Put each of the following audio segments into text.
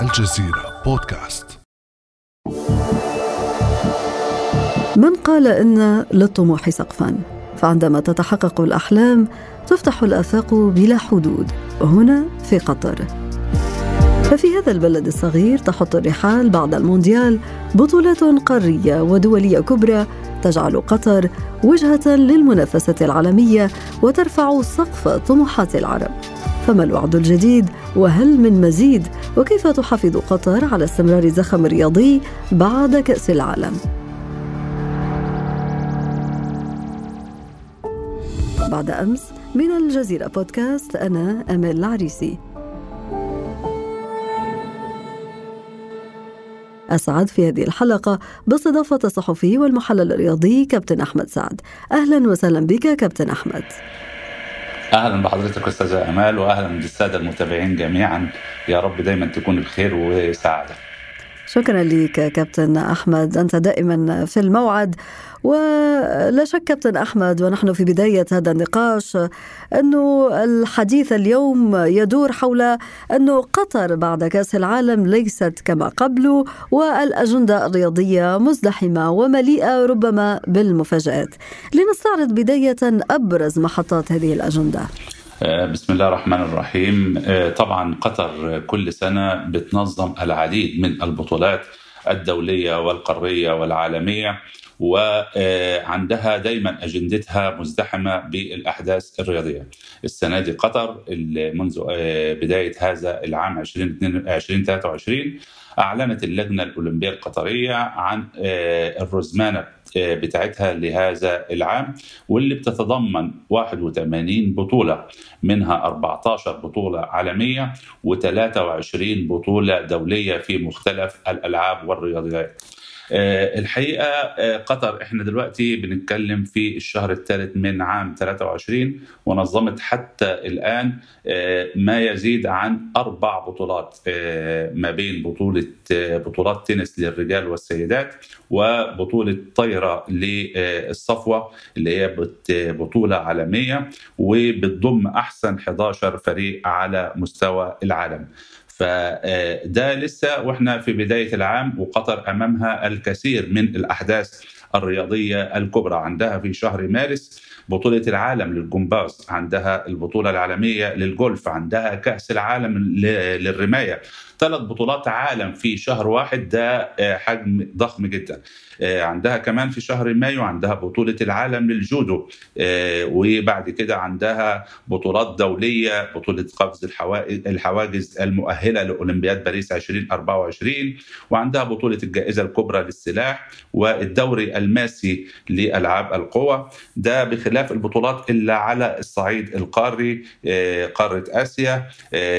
الجزيرة بودكاست. من قال إن للطموح سقفا فعندما تتحقق الأحلام تفتح الآفاق بلا حدود هنا في قطر. ففي هذا البلد الصغير تحط الرحال بعد المونديال بطولات قارية ودولية كبرى تجعل قطر وجهة للمنافسة العالمية وترفع سقف طموحات العرب. فما الوعد الجديد؟ وهل من مزيد؟ وكيف تحافظ قطر على استمرار الزخم الرياضي بعد كأس العالم؟ بعد أمس من الجزيرة بودكاست أنا أمل العريسي. أسعد في هذه الحلقة باستضافة الصحفي والمحلل الرياضي كابتن أحمد سعد. أهلا وسهلا بك كابتن أحمد. أهلا بحضرتك أستاذة أمال واهلا بالسادة المتابعين جميعا. يا رب دايما تكون بخير وسعادة. شكرا لك كابتن أحمد. أنت دائما في الموعد. ولا شك كابتن أحمد ونحن في بداية هذا النقاش انه الحديث اليوم يدور حول انه قطر بعد كأس العالم ليست كما قبل والأجندة الرياضية مزدحمة ومليئة ربما بالمفاجآت. لنستعرض بداية أبرز محطات هذه الأجندة. آه، بسم الله الرحمن الرحيم. آه، طبعا قطر كل سنة بتنظم العديد من البطولات الدولية والقارية والعالمية. وعندها دايما أجندتها مزدحمة بالأحداث الرياضية. السنة دي قطر منذ آه، بداية هذا العام 2023 أعلنت اللجنة الأولمبية القطرية عن الرزمانة بتاعتها لهذا العام واللي بتتضمن 81 بطولة منها 14 بطولة عالمية و23 بطولة دولية في مختلف الألعاب والرياضيات آه، الحقيقة آه، قطر إحنا دلوقتي بنتكلم في الشهر الثالث من عام 23 ونظمت حتى الآن آه، ما يزيد عن أربع بطولات ما بين بطولة بطولات تنس للرجال والسيدات وبطولة طايرة للصفوة اللي هي بطولة عالمية وبتضم أحسن 11 فريق على مستوى العالم. فده لسه وإحنا في بداية العام وقطر أمامها الكثير من الأحداث الرياضية الكبرى عندها في شهر مارس بطولة العالم للجمباز عندها البطولة العالمية للجولف عندها كأس العالم للرماية. ثلاث بطولات عالم في شهر واحد ده آه، حجم ضخم جدا. آه، عندها كمان في شهر مايو عندها بطولة العالم للجودو. آه، وبعد كده عندها بطولات دولية بطولة قفز الحواجز المؤهلة لأولمبياد باريس 2024 وعندها بطولة الجائزة الكبرى للسلاح والدوري الماسي لألعاب القوى. ده بخلاف البطولات اللي على الصعيد القاري قارة آسيا.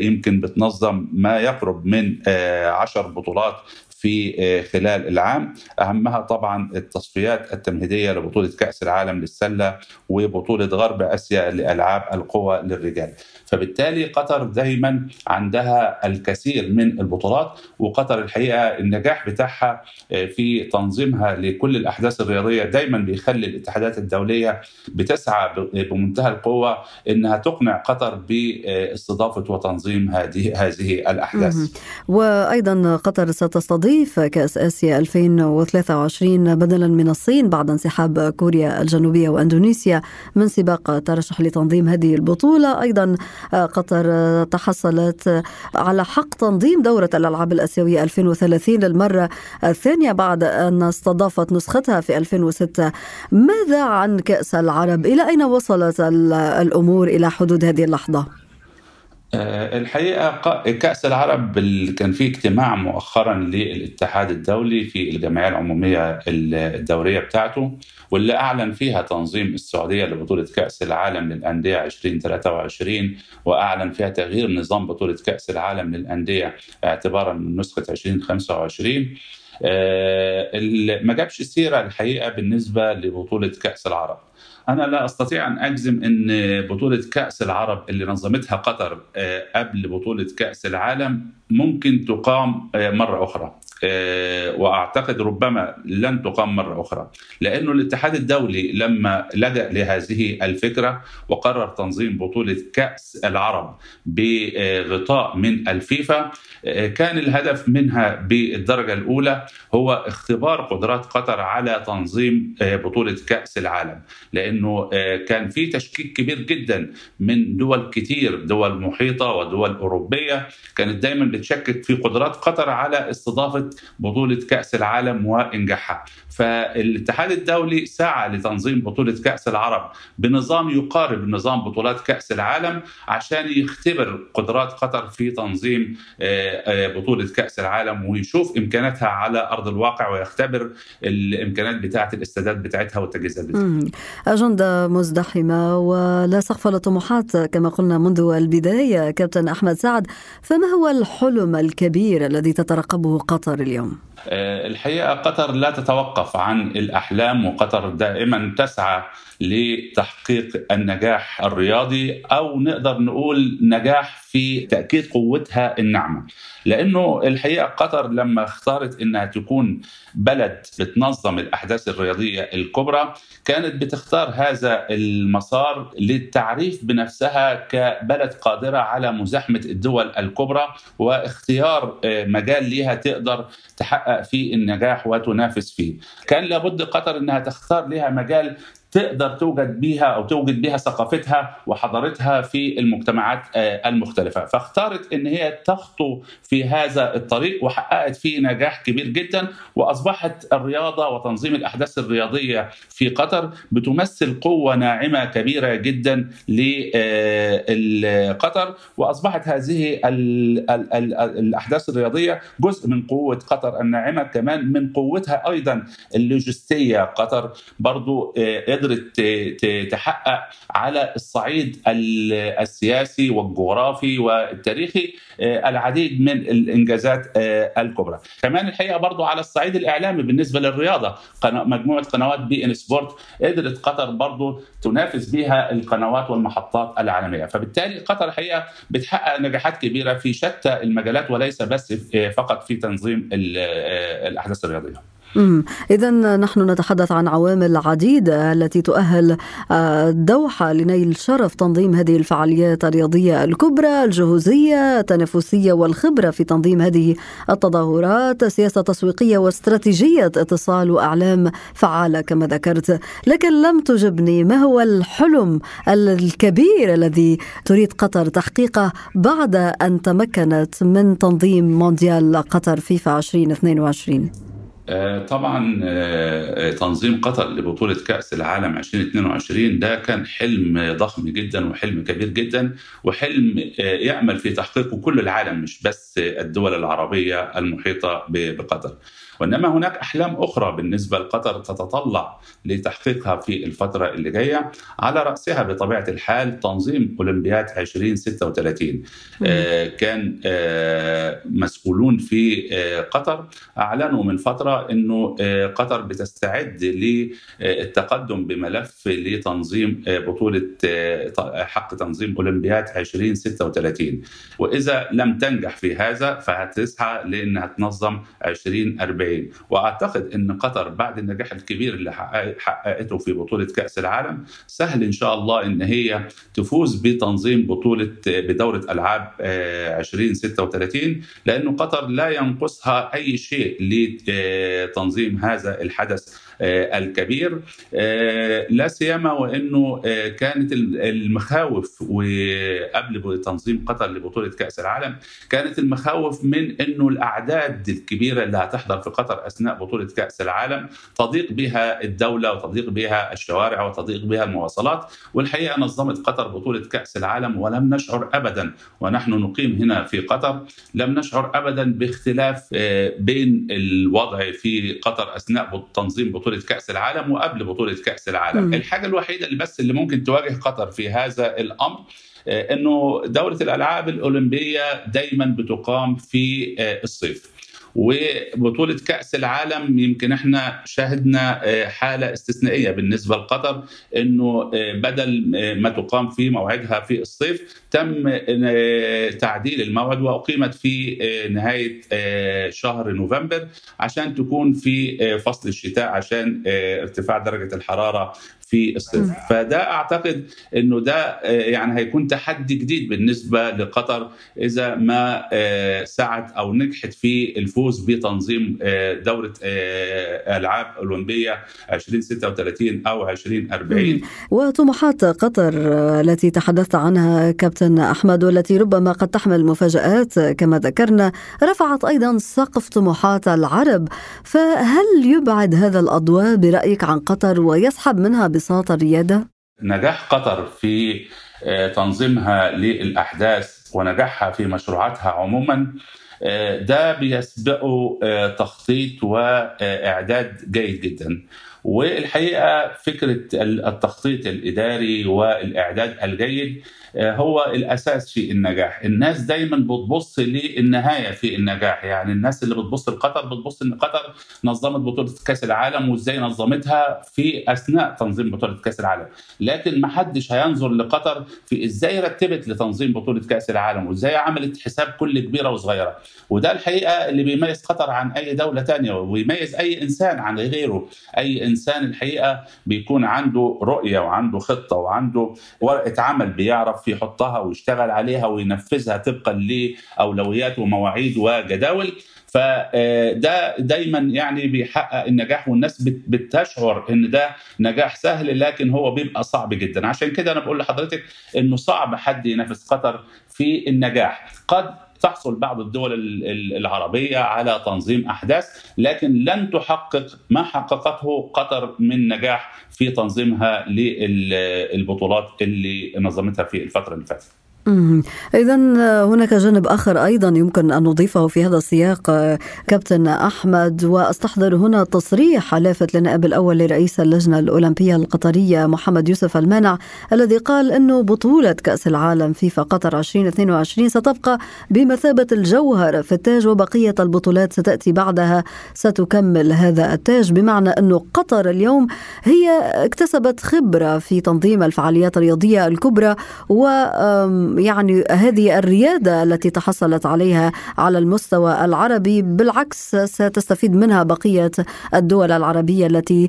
يمكن بتنظم ما يقرب من آه، عشر بطولات في آه، خلال العام. أهمها طبعا التصفيات التمهيدية لبطولة كأس العالم للسلة وبطولة غرب آسيا لألعاب القوى للرجال. فبالتالي قطر دايما عندها الكثير من البطولات وقطر الحقيقة النجاح بتاعها آه، في تنظيمها لكل الأحداث الرياضية دايما بيخلي الاتحادات الدولية بتسعى بمنتهى القوة إنها تقنع قطر باستضافة وتنظيم هذه هذه الأحداث. وأيضا قطر ستستضيف كأس آسيا 2023 بدلا من الصين بعد انسحاب كوريا الجنوبية وإندونيسيا من سباق ترشح لتنظيم هذه البطولة، أيضا قطر تحصلت على حق تنظيم دورة الألعاب الآسيوية 2030 للمرة الثانية بعد أن استضافت نسختها في 2006 ماذا عن كأس العرب؟ إلى أين وصلت الأمور إلى حدود هذه اللحظة؟ آه، الحقيقة كأس العرب كان في اجتماع مؤخرا للاتحاد الدولي في الجمعية العمومية الدورية بتاعته واللي أعلن فيها تنظيم السعودية لبطولة كأس العالم للأندية 2023 وأعلن فيها تغيير نظام بطولة كأس العالم للأندية اعتبارا من نسخة 2025 آه، ما جابش سيرة الحقيقة بالنسبة لبطولة كأس العرب. أنا لا أستطيع أن أجزم إن بطولة كأس العرب اللي نظمتها قطر آه، قبل بطولة كأس العالم ممكن تقام آه، مرة أخرى. وأعتقد ربما لن تقام مرة أخرى. لأنه الاتحاد الدولي لما لجأ لهذه الفكرة وقرر تنظيم بطولة كأس العرب بغطاء من الفيفا كان الهدف منها بالدرجة الأولى هو اختبار قدرات قطر على تنظيم بطولة كأس العالم. لأنه كان في تشكيك كبير جدا من دول كتير دول محيطة ودول أوروبية. كانت دايما بتشكك في قدرات قطر على استضافة بطولة كأس العالم وإنجاحها. فالاتحاد الدولي سعى لتنظيم بطولة كأس العرب بنظام يقارب نظام بطولات كأس العالم عشان يختبر قدرات قطر في تنظيم بطولة كأس العالم ويشوف إمكاناتها على أرض الواقع ويختبر الإمكانات بتاعة الاستعداد بتاعتها والتجهيزات بتاعتها. اجنده مزدحمة ولا سقف للطموحات كما قلنا منذ البداية كابتن أحمد سعد فما هو الحلم الكبير الذي تترقبه قطر؟ اليوم؟ الحقيقة قطر لا تتوقف عن الأحلام وقطر دائما تسعى لتحقيق النجاح الرياضي أو نقدر نقول نجاح في تأكيد قوتها الناعمة لأنه الحقيقة قطر لما اختارت إنها تكون بلد بتنظم الأحداث الرياضية الكبرى كانت بتختار هذا المسار للتعريف بنفسها كبلد قادرة على مزاحمة الدول الكبرى واختيار مجال ليها تقدر تحقق فيه النجاح وتنافس فيه. كان لابد قطر إنها تختار لها مجال تقدر توجد بيها أو توجد بها ثقافتها وحضارتها في المجتمعات المختلفة. فاختارت إن هي تخطو في هذا الطريق وحققت فيه نجاح كبير جدا وأصبحت الرياضة وتنظيم الأحداث الرياضية في قطر بتمثل قوة ناعمة كبيرة جدا لقطر وأصبحت هذه الأحداث الرياضية جزء من قوة قطر الناعمة كمان من قوتها أيضا اللوجستية. قطر برضو قدرت تحقق على الصعيد السياسي والجغرافي والتاريخي العديد من الإنجازات الكبرى. كمان الحقيقة برضو على الصعيد الإعلامي بالنسبة للرياضة مجموعة قنوات بي إن سبورت قدرت قطر برضو تنافس بها القنوات والمحطات العالمية. فبالتالي قطر الحقيقة بتحقق نجاحات كبيرة في شتى المجالات وليس بس فقط في تنظيم الأحداث الرياضية. إذا نحن نتحدث عن عوامل عديدة التي تؤهل الدوحة لنيل شرف تنظيم هذه الفعاليات الرياضية الكبرى الجهوزية التنافسية والخبرة في تنظيم هذه التظاهرات سياسة تسويقية واستراتيجية اتصال وأعلام فعالة كما ذكرت. لكن لم تجبني ما هو الحلم الكبير الذي تريد قطر تحقيقه بعد أن تمكنت من تنظيم مونديال قطر فيفا 2022 طبعا تنظيم قطر لبطولة كأس العالم 2022 ده كان حلم ضخم جدا وحلم كبير جدا وحلم يأمل في تحقيقه كل العالم مش بس الدول العربية المحيطة بقطر. وإنما هناك أحلام أخرى بالنسبة لقطر تتطلع لتحقيقها في الفترة اللي جاية على رأسها بطبيعة الحال تنظيم أولمبياد 2036 آه كان آه مسؤولون في آه قطر أعلنوا من فترة إنه آه قطر بتستعد للتقدم بملف لتنظيم آه حق تنظيم أولمبياد 2036 وإذا لم تنجح في هذا فهتسعى لإنها تنظم 2040 40 وأعتقد إن قطر بعد النجاح الكبير اللي حققته في بطولة كأس العالم سهل إن شاء الله إن هي تفوز بتنظيم بطولة بدورة ألعاب 2036 لأنه قطر لا ينقصها أي شيء لتنظيم هذا الحدث الكبير. لا سيما وإنه كانت المخاوف وقبل تنظيم قطر لبطولة كأس العالم كانت المخاوف من إنه الأعداد الكبيرة اللي هتحضر في قطر أثناء بطولة كأس العالم تضيق بها الدولة وتضيق بها الشوارع وتضيق بها المواصلات. والحقيقة نظمت قطر بطولة كأس العالم ولم نشعر ابدا ونحن نقيم هنا في قطر لم نشعر ابدا باختلاف بين الوضع في قطر أثناء تنظيم بطولة كأس العالم وقبل بطولة كأس العالم م. الحاجة الوحيدة اللي بس اللي ممكن تواجه قطر في هذا الأمر إنه دورة الألعاب الأولمبية دايما بتقام في الصيف وبطولة كأس العالم يمكن إحنا شاهدنا حالة استثنائية بالنسبة لقطر إنه بدل ما تقام في موعدها في الصيف تم تعديل الموعد وأقيمت في نهاية شهر نوفمبر عشان تكون في فصل الشتاء عشان ارتفاع درجة الحرارة في الصيف. فده أعتقد إنه ده يعني هيكون تحدي جديد بالنسبة لقطر إذا ما سعت أو نجحت في الفوز بتنظيم دورة ألعاب أولمبية 2036 أو 2040 وطموحات قطر التي تحدثت عنها كابتن أحمد والتي ربما قد تحمل مفاجآت كما ذكرنا رفعت أيضا سقف طموحات العرب. فهل يبعد هذا الأضواء برأيك عن قطر ويسحب منها بساطه الرياده؟ نجاح قطر في تنظيمها للأحداث ونجاحها في مشروعاتها عموما ده بيسبقه تخطيط وإعداد جيد جدا. والحقيقة فكرة التخطيط الإداري والإعداد الجيد هو الأساس في النجاح، الناس دايما بتبص للنهاية في النجاح، يعني الناس اللي بتبص لقطر بتبص إن قطر نظمت بطولة كأس العالم وإزاي نظمتها في أثناء تنظيم بطولة كأس العالم، لكن ما حدش هينظر لقطر في إزاي رتبت لتنظيم بطولة كأس العالم وإزاي عملت حساب كل كبيرة وصغيرة، وده الحقيقة اللي بيميز قطر عن أي دولة ثانية ويميز أي إنسان عن غيره، أي إنسان الحقيقة بيكون عنده رؤية وعنده خطة وعنده ورقة عمل بيعرف يحطها ويشتغل عليها وينفذها طبقا لاولويات ومواعيد وجداول. فده دايما يعني بيحقق النجاح والناس بتشعر إن ده نجاح سهل لكن هو بيبقى صعب جدا. عشان كده أنا بقول لحضرتك إنه صعب حد ينافس قطر في النجاح. قد تحصل بعض الدول العربية على تنظيم أحداث لكن لن تحقق ما حققته قطر من نجاح في تنظيمها للبطولات اللي نظمتها في الفترة اللي فاتت. إذا هناك جانب آخر أيضا يمكن أن نضيفه في هذا السياق كابتن أحمد وأستحضر هنا تصريح لافت للنائب الأول لرئيس اللجنة الأولمبية القطرية محمد يوسف المانع الذي قال أنه بطولة كأس العالم فيفا قطر 2022 ستبقى بمثابة الجوهر في التاج وبقية البطولات ستأتي بعدها. ستكمل هذا التاج بمعنى أنه قطر اليوم هي اكتسبت خبرة في تنظيم الفعاليات الرياضية الكبرى و يعني هذه الريادة التي تحصلت عليها على المستوى العربي بالعكس ستستفيد منها بقية الدول العربية التي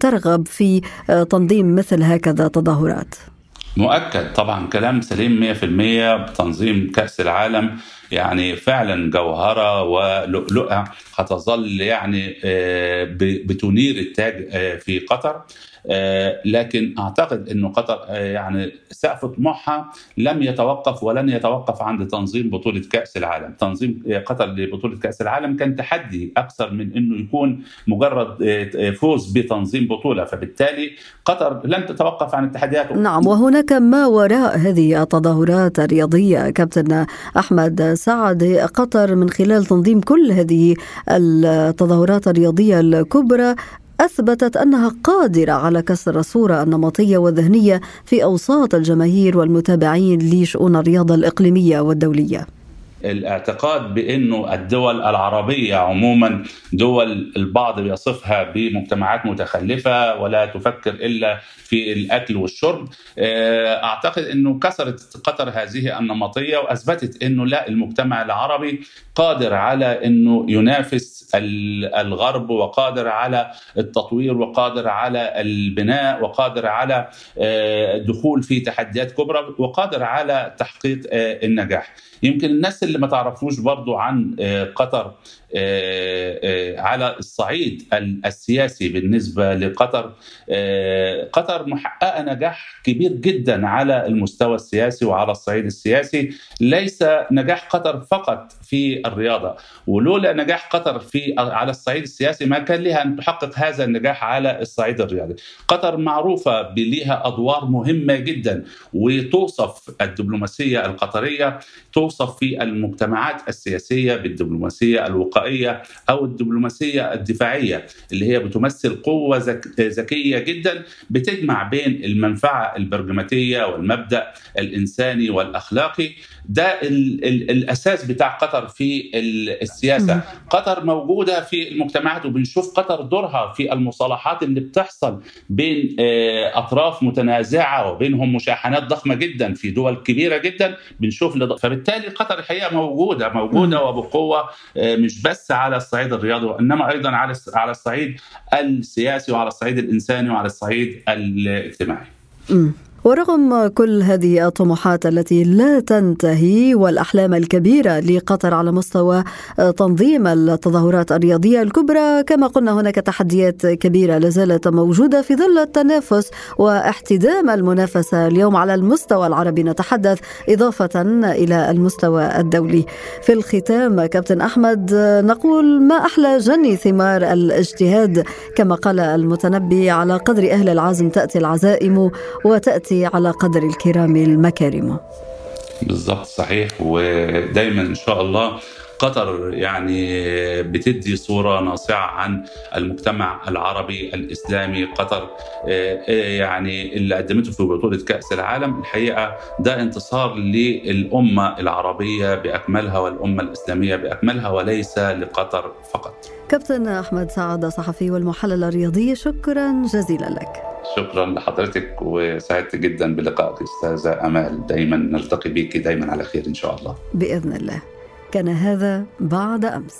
ترغب في تنظيم مثل هكذا تظاهرات. مؤكد طبعا كلام سليم 100% بتنظيم كأس العالم يعني فعلا جوهرة ولؤلؤة هتظل يعني بتنير التاج في قطر. لكن أعتقد إنه قطر يعني سقف طموحها لم يتوقف ولن يتوقف عند تنظيم بطولة كأس العالم، تنظيم قطر لبطولة كأس العالم كان تحدي أكثر من إنه يكون مجرد فوز بتنظيم بطولة، فبالتالي قطر لن تتوقف عن التحديات. نعم وهناك ما وراء هذه التظاهرات الرياضية كابتن أحمد سعد قطر من خلال تنظيم كل هذه التظاهرات الرياضية الكبرى أثبتت أنها قادرة على كسر الصورة النمطية والذهنية في أوساط الجماهير والمتابعين لشؤون الرياضة الإقليمية والدولية. الاعتقاد بأنه الدول العربية عموما دول البعض بيصفها بمجتمعات متخلفة ولا تفكر إلا في الأكل والشرب. أعتقد أنه كسرت قطر هذه النمطية وأثبتت أنه لا المجتمع العربي قادر على أنه ينافس الغرب وقادر على التطوير وقادر على البناء وقادر على دخول في تحديات كبرى وقادر على تحقيق النجاح. يمكن الناس اللي ما تعرفوش برضو عن قطر. على الصعيد السياسي بالنسبة لقطر. قطر محققة نجاح كبير جدا على المستوى السياسي وعلى الصعيد السياسي. ليس نجاح قطر فقط في الرياضة ولولا نجاح قطر في على الصعيد السياسي ما كان لها أن تحقق هذا النجاح على الصعيد الرياضي. قطر معروفة بليها أدوار مهمة جدا وتوصف الدبلوماسية القطرية توصف في المجتمعات السياسية بالدبلوماسية الوقائية التلقائيه أو الدبلوماسية الدفاعية اللي هي بتمثل قوة ذكية جدا بتجمع بين المنفعة البرجماتيه والمبدأ الإنساني والأخلاقي. ده ال ال الأساس بتاع قطر في السياسة. قطر موجودة في المجتمعات وبنشوف قطر دورها في المصالحات اللي بتحصل بين أطراف متنازعة وبينهم مشاحنات ضخمة جدا في دول كبيرة جدا بنشوف لض... فبالتالي قطر الحقيقة موجودة موجودة وبقوة مش بس على الصعيد الرياضي وإنما أيضا على على الصعيد السياسي وعلى الصعيد الإنساني وعلى الصعيد الاجتماعي. ورغم كل هذه الطموحات التي لا تنتهي والأحلام الكبيرة لقطر على مستوى تنظيم التظاهرات الرياضية الكبرى كما قلنا هناك تحديات كبيرة لا زالت موجودة في ظل التنافس واحتدام المنافسة اليوم على المستوى العربي نتحدث إضافة إلى المستوى الدولي. في الختام كابتن أحمد نقول ما أحلى جني ثمار الاجتهاد كما قال المتنبي على قدر أهل العزم تأتي العزائم وتاتي على قدر الكرام المكارم. بالضبط صحيح. ودايما إن شاء الله قطر يعني بتدي صورة ناصعة عن المجتمع العربي الإسلامي. قطر يعني اللي قدمته في بطولة كأس العالم. الحقيقة ده انتصار للأمة العربية بأكملها والأمة الإسلامية بأكملها وليس لقطر فقط. كابتن أحمد سعد صحفي والمحلل الرياضي شكرا جزيلا لك. شكرا لحضرتك وسعدت جدا بلقائك أستاذة أمال. دايما نلتقي بك دايما على خير إن شاء الله. بإذن الله. كان هذا بعد أمس.